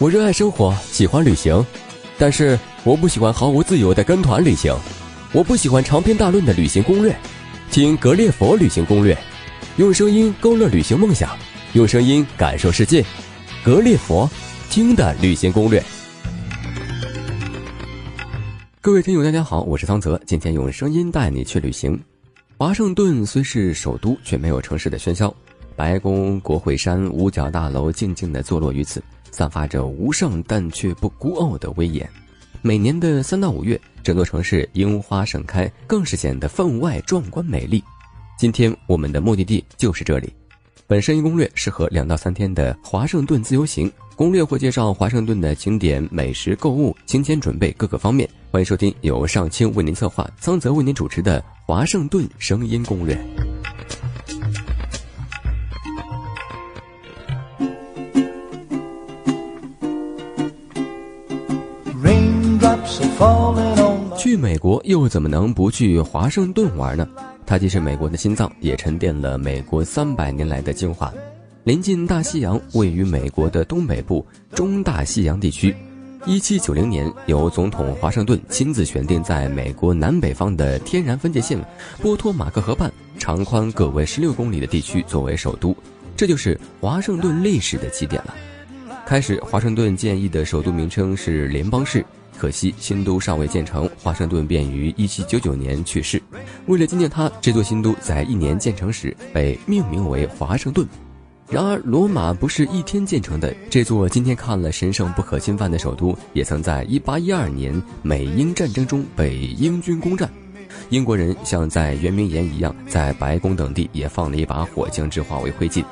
我热爱生活，喜欢旅行，但是我不喜欢毫无自由的跟团旅行。我不喜欢长篇大论的旅行攻略，听格列佛旅行攻略，用声音勾勒旅行梦想，用声音感受世界。格列佛听的旅行攻略。各位听友，大家好，我是桑泽，今天用声音带你去旅行。华盛顿虽是首都，却没有城市的喧嚣。白宫、国会山、五角大楼静静地坐落于此。散发着无上但却不孤傲的威严。每年的三到五月，整座城市樱花盛开，更是显得分外壮观美丽。今天我们的目的地就是这里。本声音攻略适合两到三天的华盛顿自由行。攻略会介绍华盛顿的景点、美食、购物、行前准备各个方面。欢迎收听由上清为您策划、桑泽为您主持的华盛顿声音攻略。去美国又怎么能不去华盛顿玩呢？它既是美国的心脏，也沉淀了美国三百年来的精华。临近大西洋，位于美国的东北部中大西洋地区。一七九零年，由总统华盛顿亲自选定在美国南北方的天然分界线波托马克河畔，长宽各为十六公里的地区作为首都，这就是华盛顿历史的起点了。开始，华盛顿建议的首都名称是联邦市。可惜新都尚未建成，华盛顿便于1799年去世。为了纪念他，这座新都在一年建成时被命名为华盛顿。然而，罗马不是一天建成的。这座今天看了神圣不可侵犯的首都，也曾在1812年美英战争中被英军攻占。英国人像在圆明园一样，在白宫等地也放了一把火，将之化为灰烬。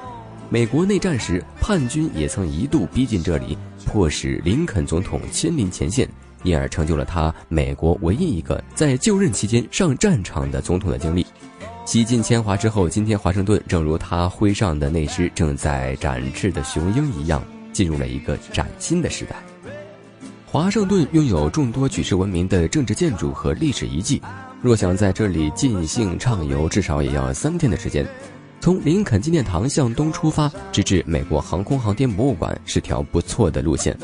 美国内战时，叛军也曾一度逼近这里，迫使林肯总统亲临前线。因而成就了他美国唯一一个在就任期间上战场的总统的经历。洗尽铅华之后，今天华盛顿正如他徽上的那只正在展翅的雄鹰一样，进入了一个崭新的时代。华盛顿拥有众多举世闻名的政治建筑和历史遗迹，若想在这里尽兴畅游，至少也要三天的时间。从林肯纪念堂向东出发，直至美国航空航天博物馆，是条不错的路线。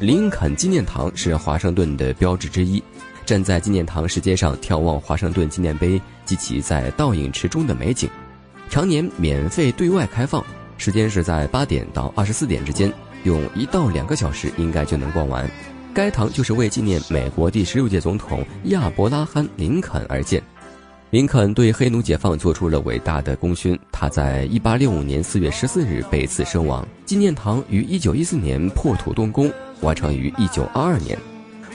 林肯纪念堂是华盛顿的标志之一。站在纪念堂石阶上眺望华盛顿纪念碑及其在倒影池中的美景，常年免费对外开放，时间是在八点到二十四点之间，用一到两个小时应该就能逛完。该堂就是为纪念美国第十六届总统亚伯拉罕·林肯而建。林肯对黑奴解放做出了伟大的功勋。他在一八六五年四月十四日被刺身亡。纪念堂于一九一四年破土动工。完成于一九二二年，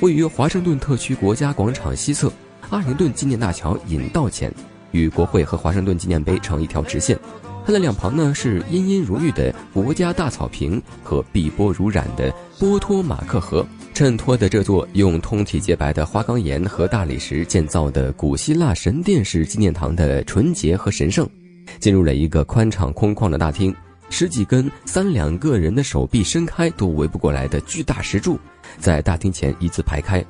位于华盛顿特区国家广场西侧，阿灵顿纪念大桥引道前，与国会和华盛顿纪念碑成一条直线。它的两旁呢是茵茵如玉的国家大草坪和碧波如染的波托马克河，衬托的这座用通体洁白的花岗岩和大理石建造的古希腊神殿式纪念堂的纯洁和神圣。进入了一个宽敞空旷的大厅。十几根三两个人的手臂伸开都围不过来的巨大石柱，在大厅前一字排开。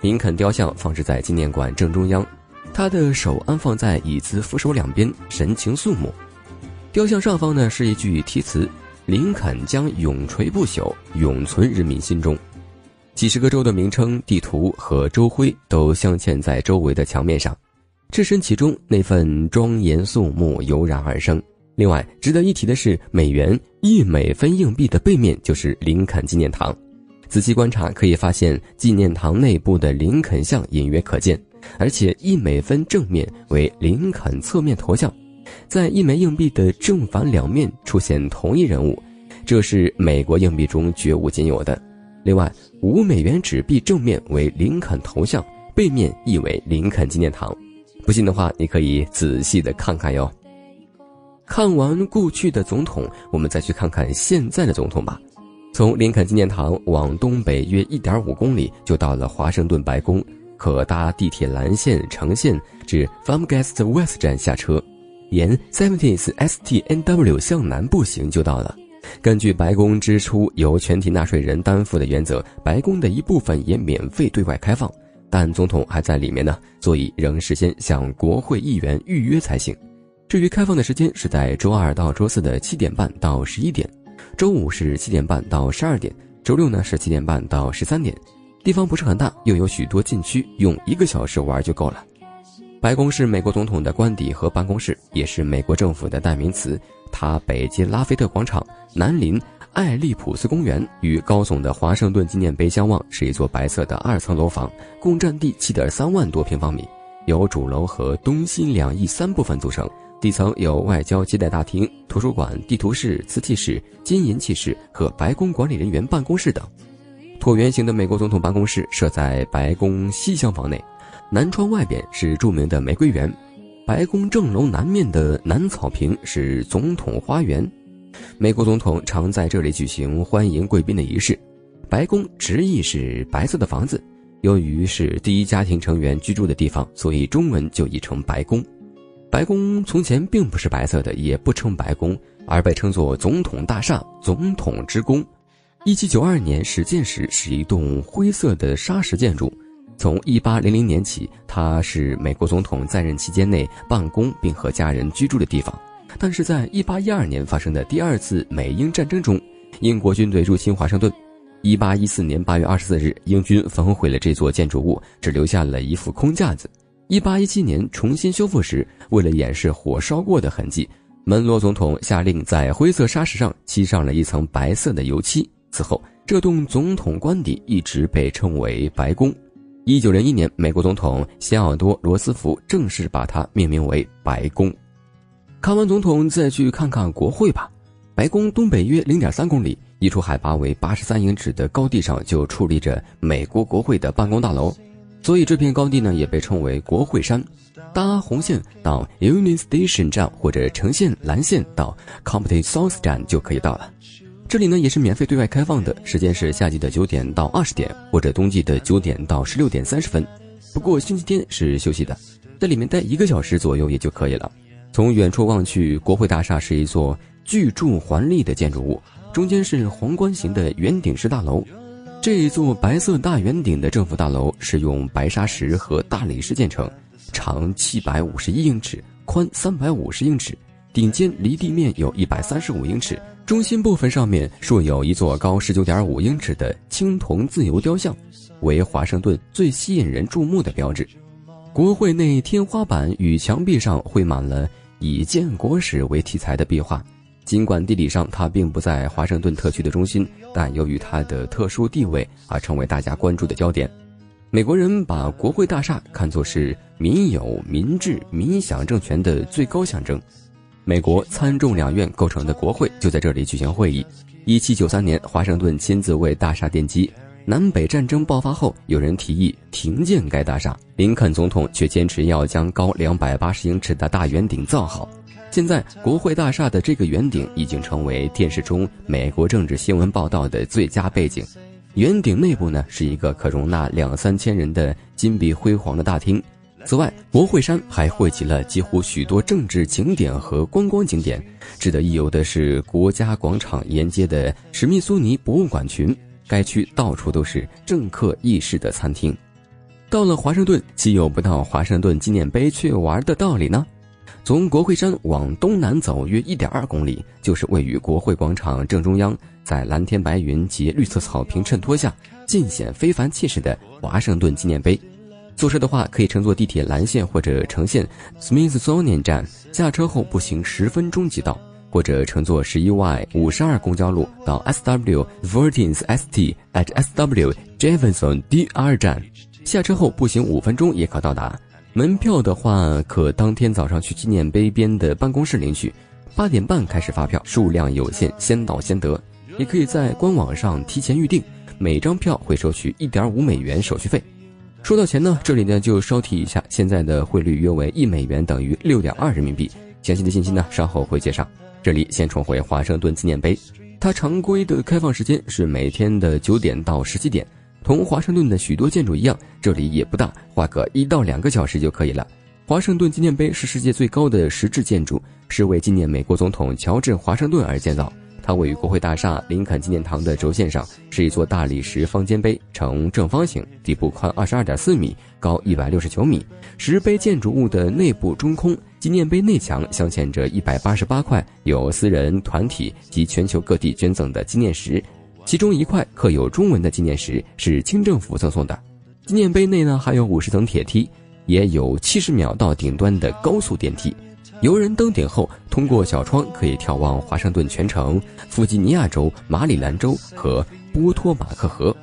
林肯雕像放置在纪念馆正中央，他的手安放在椅子扶手两边，神情肃穆。雕像上方呢是一句题词：“林肯将永垂不朽，永存人民心中。”几十个州的名称、地图和州徽都镶嵌在周围的墙面上，置身其中，那份庄严肃穆油然而生。另外，值得一提的是，美元一美分硬币的背面就是林肯纪念堂。仔细观察，可以发现纪念堂内部的林肯像隐约可见，而且一美分正面为林肯侧面头像，在一枚硬币的正反两面出现同一人物，这是美国硬币中绝无仅有的。另外，五美元纸币正面为林肯头像，背面亦为林肯纪念堂。不信的话，你可以仔细的看看哟。看完故去的总统，我们再去看看现在的总统吧。从林肯纪念堂往东北约一点五公里，就到了华盛顿白宫，可搭地铁蓝线城线至 Farmgate West 站下车，沿 Seventeenth STNW 向南步行就到了。根据白宫支出由全体纳税人担负的原则，白宫的一部分也免费对外开放，但总统还在里面呢，所以仍事先向国会议员预约才行。至于开放的时间，是在周二到周四的七点半到十一点，周五是七点半到十二点，周六呢是七点半到十三点，地方不是很大，又有许多禁区，用一个小时玩就够了。白宫是美国总统的官邸和办公室，也是美国政府的代名词。它北接拉菲特广场，南临艾利普斯公园，与高耸的华盛顿纪念碑相望，是一座白色的二层楼房，共占地七点三万多平方米，由主楼和东西两翼三部分组成。底层有外交接待大厅、图书馆、地图室、瓷器室、金银器室和白宫管理人员办公室等。椭圆形的美国总统办公室设在白宫西厢房内，南窗外边是著名的玫瑰园。白宫正楼南面的南草坪是总统花园，美国总统常在这里举行欢迎贵宾的仪式。白宫直译是白色的房子，由于是第一家庭成员居住的地方，所以中文就译成白宫。白宫从前并不是白色的，也不称白宫，而被称作总统大厦、总统之宫。一七九二年始建时是一栋灰色的砂石建筑，从一八零零年起，它是美国总统在任期间内办公并和家人居住的地方。但是在一八一二年发生的第二次美英战争中，英国军队入侵华盛顿。一八一四年八月二十四日，英军焚毁了这座建筑物，只留下了一副空架子。一八一七年重新修复时，为了掩饰火烧过的痕迹，门罗总统下令在灰色砂石上漆上了一层白色的油漆。此后，这栋总统官邸一直被称为白宫。一九零一年，美国总统西奥多·罗斯福正式把它命名为白宫。看完总统，再去看看国会吧。白宫东北约零点三公里，一处海拔为八十三英尺的高地上，就矗立着美国国会的办公大楼。所以这片高地呢，也被称为国会山。搭红线到 Union Station 站或者城线蓝线到 Compton South 站就可以到了。这里呢也是免费对外开放的，时间是夏季的九点到二十点，或者冬季的九点到十六点三十分。不过星期天是休息的，在里面待一个小时左右也就可以了。从远处望去，国会大厦是一座巨柱环立的建筑物，中间是皇冠形的圆顶式大楼。这一座白色大圆顶的政府大楼是用白砂石和大理石建成，长七百五十一英尺，宽三百五十英尺，顶尖离地面有一百三十五英尺。中心部分上面竖有一座高十九点五英尺的青铜自由雕像，为华盛顿最吸引人注目的标志。国会内天花板与墙壁上绘满了以建国史为题材的壁画。尽管地理上它并不在华盛顿特区的中心，但由于它的特殊地位而成为大家关注的焦点。美国人把国会大厦看作是民有、民治、民享政权的最高象征。美国参众两院构成的国会就在这里举行会议。一七九三年，华盛顿亲自为大厦奠基。南北战争爆发后，有人提议停建该大厦，林肯总统却坚持要将高两百八十英尺的大圆顶造好。现在，国会大厦的这个圆顶已经成为电视中美国政治新闻报道的最佳背景。圆顶内部呢，是一个可容纳两三千人的金碧辉煌的大厅。此外，国会山还汇集了几乎许多政治景点和观光景点。值得一游的是国家广场沿街的史密苏尼博物馆群，该区到处都是政客议事的餐厅。到了华盛顿，岂有不到华盛顿纪念碑去玩的道理呢？从国会山往东南走约一点二公里，就是位于国会广场正中央，在蓝天白云及绿色草坪衬托下，尽显非凡气势的华盛顿纪念碑。坐车的话，可以乘坐地铁蓝线或者城线 Smithsonian 站，下车后步行十分钟即到，或者乘坐十一 Y 五十二公交路到 SW Vertins ST at SW Jefferson DR 站，下车后步行五分钟也可到达。门票的话，可当天早上去纪念碑边的办公室领取，八点半开始发票，数量有限，先到先得。也可以在官网上提前预定，每张票会收取一点五美元手续费。说到钱呢，这里呢就稍提一下，现在的汇率约为一美元等于六点二人民币。详细的信息呢稍后会介绍。这里先重回华盛顿纪念碑，它常规的开放时间是每天的九点到十七点。同华盛顿的许多建筑一样，这里也不大，花个一到两个小时就可以了。华盛顿纪念碑是世界最高的石质建筑，是为纪念美国总统乔治·华盛顿而建造。它位于国会大厦林肯纪念堂的轴线上，是一座大理石方尖碑，呈正方形，底部宽二十二点四米，高一百六十九米。石碑建筑物的内部中空，纪念碑内墙镶嵌着一百八十八块由私人团体及全球各地捐赠的纪念石。其中一块刻有中文的纪念石是清政府赠送的。纪念碑内呢还有五十层铁梯，也有七十秒到顶端的高速电梯。游人登顶后，通过小窗可以眺望华盛顿全城、弗吉尼亚州、马里兰州和波托马克河。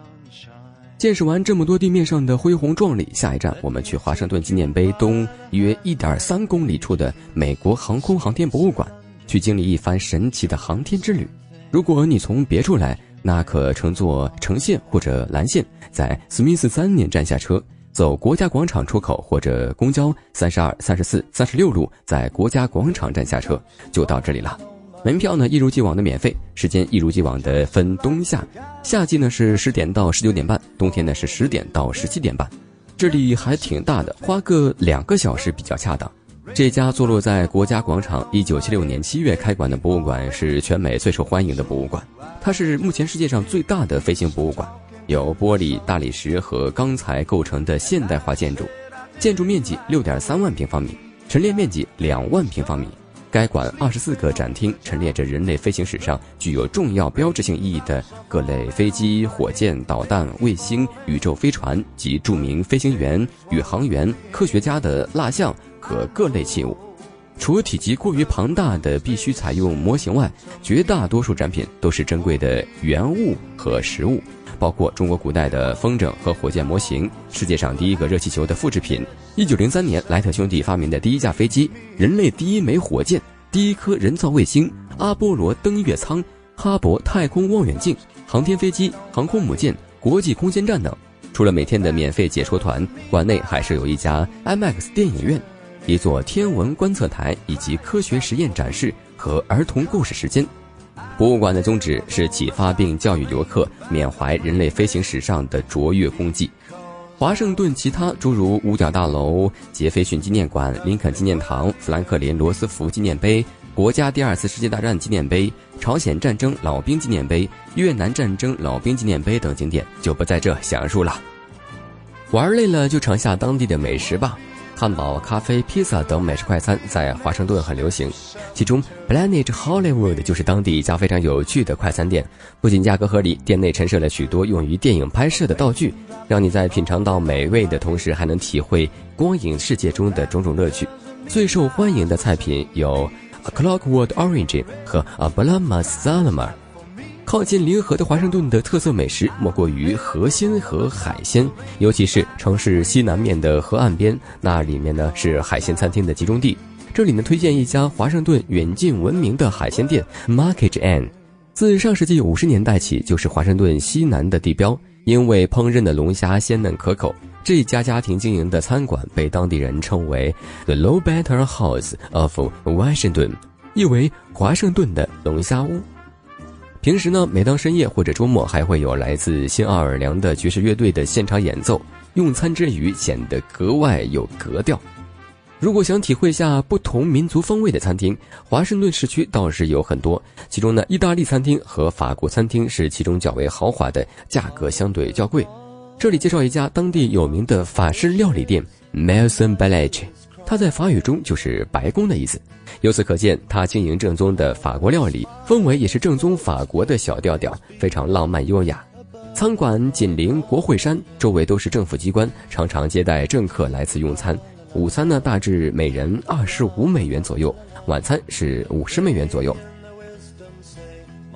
见识完这么多地面上的恢宏壮丽，下一站我们去华盛顿纪念碑东约一点三公里处的美国航空航天博物馆，去经历一番神奇的航天之旅。如果你从别处来，那可乘坐城线或者蓝线，在史密斯三年站下车。走国家广场出口或者公交三十二、三十四、三十六路，在国家广场站下车，就到这里了。门票呢一如既往的免费，时间一如既往的分冬夏，夏季呢是十点到十九点半，冬天呢是十点到十七点半。这里还挺大的，花个两个小时比较恰当。这家坐落在国家广场，一九七六年七月开馆的博物馆是全美最受欢迎的博物馆，它是目前世界上最大的飞行博物馆。由玻璃、大理石和钢材构成的现代化建筑，建筑面积六点三万平方米，陈列面积两万平方米。该馆二十四个展厅陈列着人类飞行史上具有重要标志性意义的各类飞机、火箭、导弹、卫星、宇宙飞船及著名飞行员、宇航员、科学家的蜡像和各类器物。除体积过于庞大的必须采用模型外，绝大多数展品都是珍贵的原物和实物。包括中国古代的风筝和火箭模型，世界上第一个热气球的复制品，一九零三年莱特兄弟发明的第一架飞机，人类第一枚火箭，第一颗人造卫星，阿波罗登月舱，哈勃太空望远镜，航天飞机，航空母舰，国际空间站等。除了每天的免费解说团，馆内还设有一家 IMAX 电影院，一座天文观测台，以及科学实验展示和儿童故事时间。博物馆的宗旨是启发并教育游客，缅怀人类飞行史上的卓越功绩。华盛顿其他诸如五角大楼、杰斐逊纪念馆、林肯纪念堂、富兰克林·罗斯福纪念碑、国家第二次世界大战纪念碑、朝鲜战争老兵纪念碑、越南战争老兵纪念碑等景点就不在这详述了。玩累了就尝下当地的美食吧。汉堡、咖啡、披萨等美食快餐在华盛顿很流行，其中 Planet Hollywood 就是当地一家非常有趣的快餐店。不仅价格合理，店内陈设了许多用于电影拍摄的道具，让你在品尝到美味的同时，还能体会光影世界中的种种乐趣。最受欢迎的菜品有 A Clockwork Orange 和 a b l a m a s a l a m a r。靠近临河的华盛顿的特色美食莫过于河鲜和海鲜，尤其是城市西南面的河岸边，那里面呢是海鲜餐厅的集中地。这里呢推荐一家华盛顿远近闻名的海鲜店 Market Ann，自上世纪五十年代起就是华盛顿西南的地标。因为烹饪的龙虾鲜嫩可口，这家家庭经营的餐馆被当地人称为 The Low Battle House of Washington，意为华盛顿的龙虾屋。平时呢，每当深夜或者周末，还会有来自新奥尔良的爵士乐队的现场演奏。用餐之余显得格外有格调。如果想体会下不同民族风味的餐厅，华盛顿市区倒是有很多。其中呢，意大利餐厅和法国餐厅是其中较为豪华的，价格相对较贵。这里介绍一家当地有名的法式料理店 ——Melson Blanche。它在法语中就是“白宫”的意思，由此可见，它经营正宗的法国料理，氛围也是正宗法国的小调调，非常浪漫优雅。餐馆紧邻国会山，周围都是政府机关，常常接待政客来此用餐。午餐呢，大致每人二十五美元左右，晚餐是五十美元左右。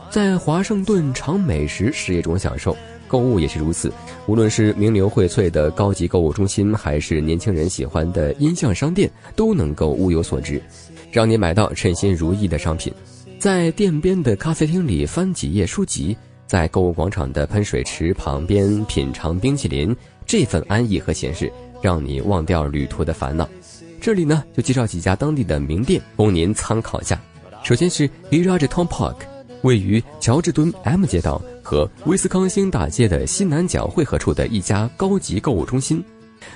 在华盛顿尝美食是一种享受。购物也是如此，无论是名流荟萃的高级购物中心，还是年轻人喜欢的音像商店，都能够物有所值，让你买到称心如意的商品。在店边的咖啡厅里翻几页书籍，在购物广场的喷水池旁边品尝冰淇淋，这份安逸和闲适，让你忘掉旅途的烦恼。这里呢，就介绍几家当地的名店供您参考下。首先是 Iraj Town Park，位于乔治敦 M 街道。和威斯康星大街的西南角汇合处的一家高级购物中心，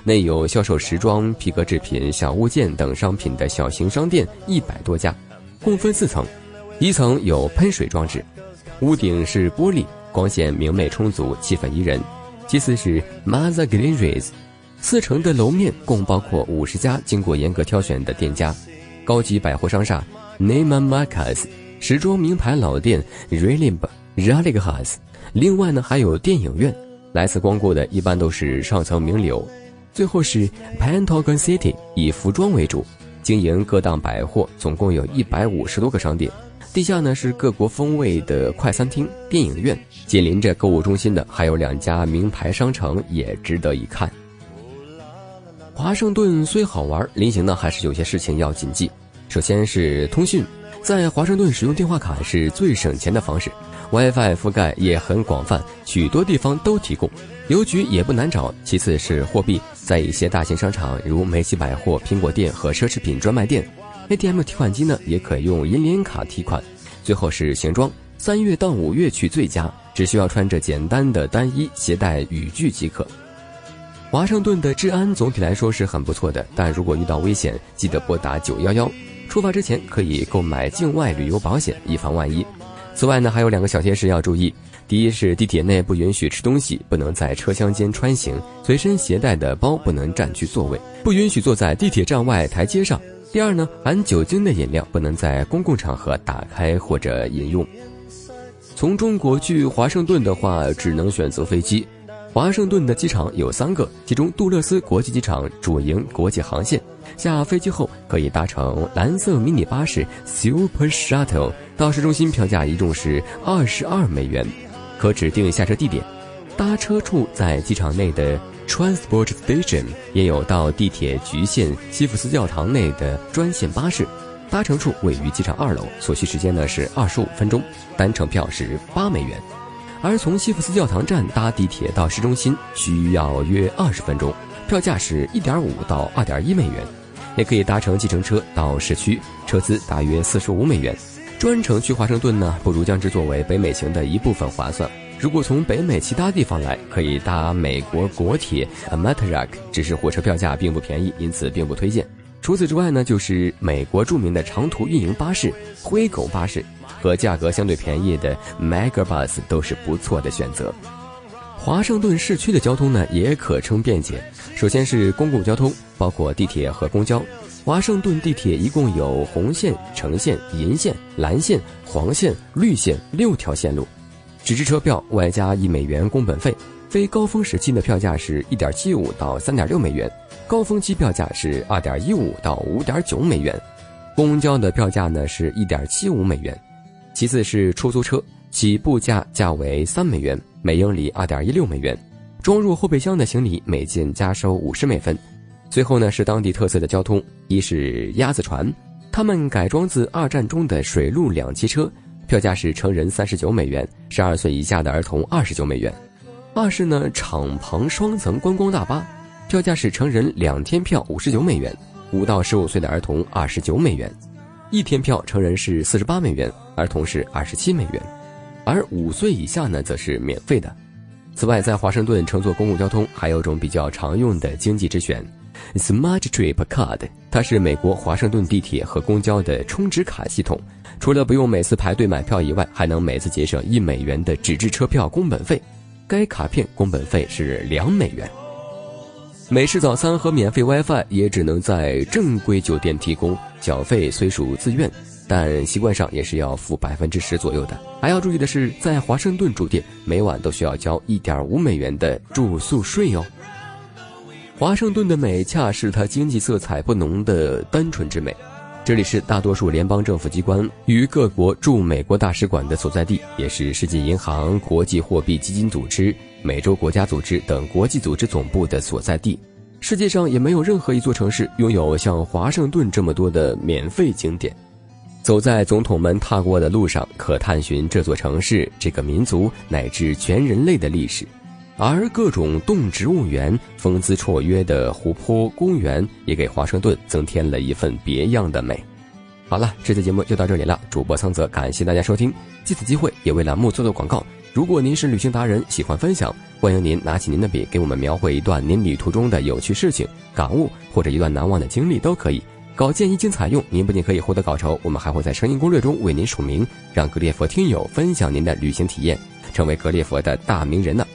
内有销售时装、皮革制品、小物件等商品的小型商店一百多家，共分四层，一层有喷水装置，屋顶是玻璃，光线明媚充足，气氛宜人。其次是 Maza Galleries，四层的楼面共包括五十家经过严格挑选的店家，高级百货商厦 Neiman Marcus，时装名牌老店 Rilimba Raleigh House，。另外呢，还有电影院，来此光顾的一般都是上层名流。最后是 Pentagon City，以服装为主，经营各档百货，总共有一百五十多个商店。地下呢是各国风味的快餐厅、电影院，紧邻着购物中心的还有两家名牌商城，也值得一看。华盛顿虽好玩，临行呢还是有些事情要谨记。首先是通讯，在华盛顿使用电话卡是最省钱的方式，WiFi 覆盖也很广泛，许多地方都提供，邮局也不难找。其次是货币，在一些大型商场如梅西百货、苹果店和奢侈品专卖店。ATM 提款机呢，也可用银联卡提款。最后是行装，三月到五月去最佳，只需要穿着简单的单衣，携带雨具即可。华盛顿的治安总体来说是很不错的，但如果遇到危险，记得拨打九幺幺。出发之前可以购买境外旅游保险，以防万一。此外呢，还有两个小贴士要注意：第一是地铁内不允许吃东西，不能在车厢间穿行，随身携带的包不能占据座位，不允许坐在地铁站外台阶上。第二呢，含酒精的饮料不能在公共场合打开或者饮用。从中国去华盛顿的话，只能选择飞机。华盛顿的机场有三个，其中杜勒斯国际机场主营国际航线。下飞机后可以搭乘蓝色迷你巴士 Super Shuttle 到市中心，票价一共是二十二美元，可指定下车地点。搭车处在机场内的。Transport Station 也有到地铁局限西弗斯教堂内的专线巴士，搭乘处位于机场二楼，所需时间呢是二十五分钟，单程票是八美元。而从西弗斯教堂站搭地铁到市中心需要约二十分钟，票价是一点五到二点一美元。也可以搭乘计程车到市区，车资大约四十五美元。专程去华盛顿呢，不如将之作为北美行的一部分划算。如果从北美其他地方来，可以搭美国国铁 Amtrak，只是火车票价并不便宜，因此并不推荐。除此之外呢，就是美国著名的长途运营巴士灰狗巴士和价格相对便宜的 Megabus 都是不错的选择。华盛顿市区的交通呢，也可称便捷。首先是公共交通，包括地铁和公交。华盛顿地铁一共有红线、橙线、银线、蓝线、黄线、绿线六条线路。纸质车票外加一美元工本费，非高峰时期的票价是一点七五到三点六美元，高峰期票价是二点一五到五点九美元。公交的票价呢是一点七五美元。其次是出租车，起步价价为三美元，每英里二点一六美元。装入后备箱的行李每件加收五十美分。最后呢是当地特色的交通，一是鸭子船，他们改装自二战中的水陆两栖车。票价是成人三十九美元，十二岁以下的儿童二十九美元。二是呢敞篷双层观光大巴，票价是成人两天票五十九美元，五到十五岁的儿童二十九美元。一天票成人是四十八美元，儿童是二十七美元，而五岁以下呢则是免费的。此外，在华盛顿乘坐公共交通还有种比较常用的经济之选，Smart Trip Card，它是美国华盛顿地铁和公交的充值卡系统。除了不用每次排队买票以外，还能每次节省一美元的纸质车票工本费。该卡片工本费是两美元。美式早餐和免费 WiFi 也只能在正规酒店提供，缴费虽属自愿，但习惯上也是要付百分之十左右的。还要注意的是，在华盛顿住店，每晚都需要交一点五美元的住宿税哦。华盛顿的美，恰是它经济色彩不浓的单纯之美。这里是大多数联邦政府机关与各国驻美国大使馆的所在地，也是世界银行、国际货币基金组织、美洲国家组织等国际组织总部的所在地。世界上也没有任何一座城市拥有像华盛顿这么多的免费景点。走在总统们踏过的路上，可探寻这座城市、这个民族乃至全人类的历史。而各种动植物园、风姿绰约的湖泊、公园，也给华盛顿增添了一份别样的美。好了，这期节目就到这里了。主播桑泽感谢大家收听，借此机会也为栏目做做广告。如果您是旅行达人，喜欢分享，欢迎您拿起您的笔，给我们描绘一段您旅途中的有趣事情、感悟，或者一段难忘的经历都可以。稿件一经采用，您不仅可以获得稿酬，我们还会在声音攻略中为您署名，让格列佛听友分享您的旅行体验，成为格列佛的大名人呢。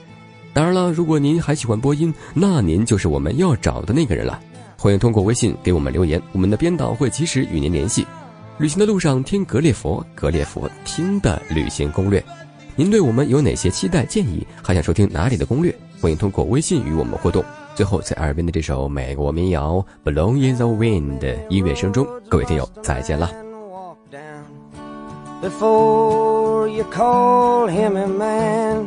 当然了，如果您还喜欢播音，那您就是我们要找的那个人了。欢迎通过微信给我们留言，我们的编导会及时与您联系。旅行的路上听格列佛，格列佛听的旅行攻略。您对我们有哪些期待建议？还想收听哪里的攻略？欢迎通过微信与我们互动。最后，在耳边的这首美国民谣《Blow in the Wind》的音乐声中，各位听友再见了。Before you call him a man,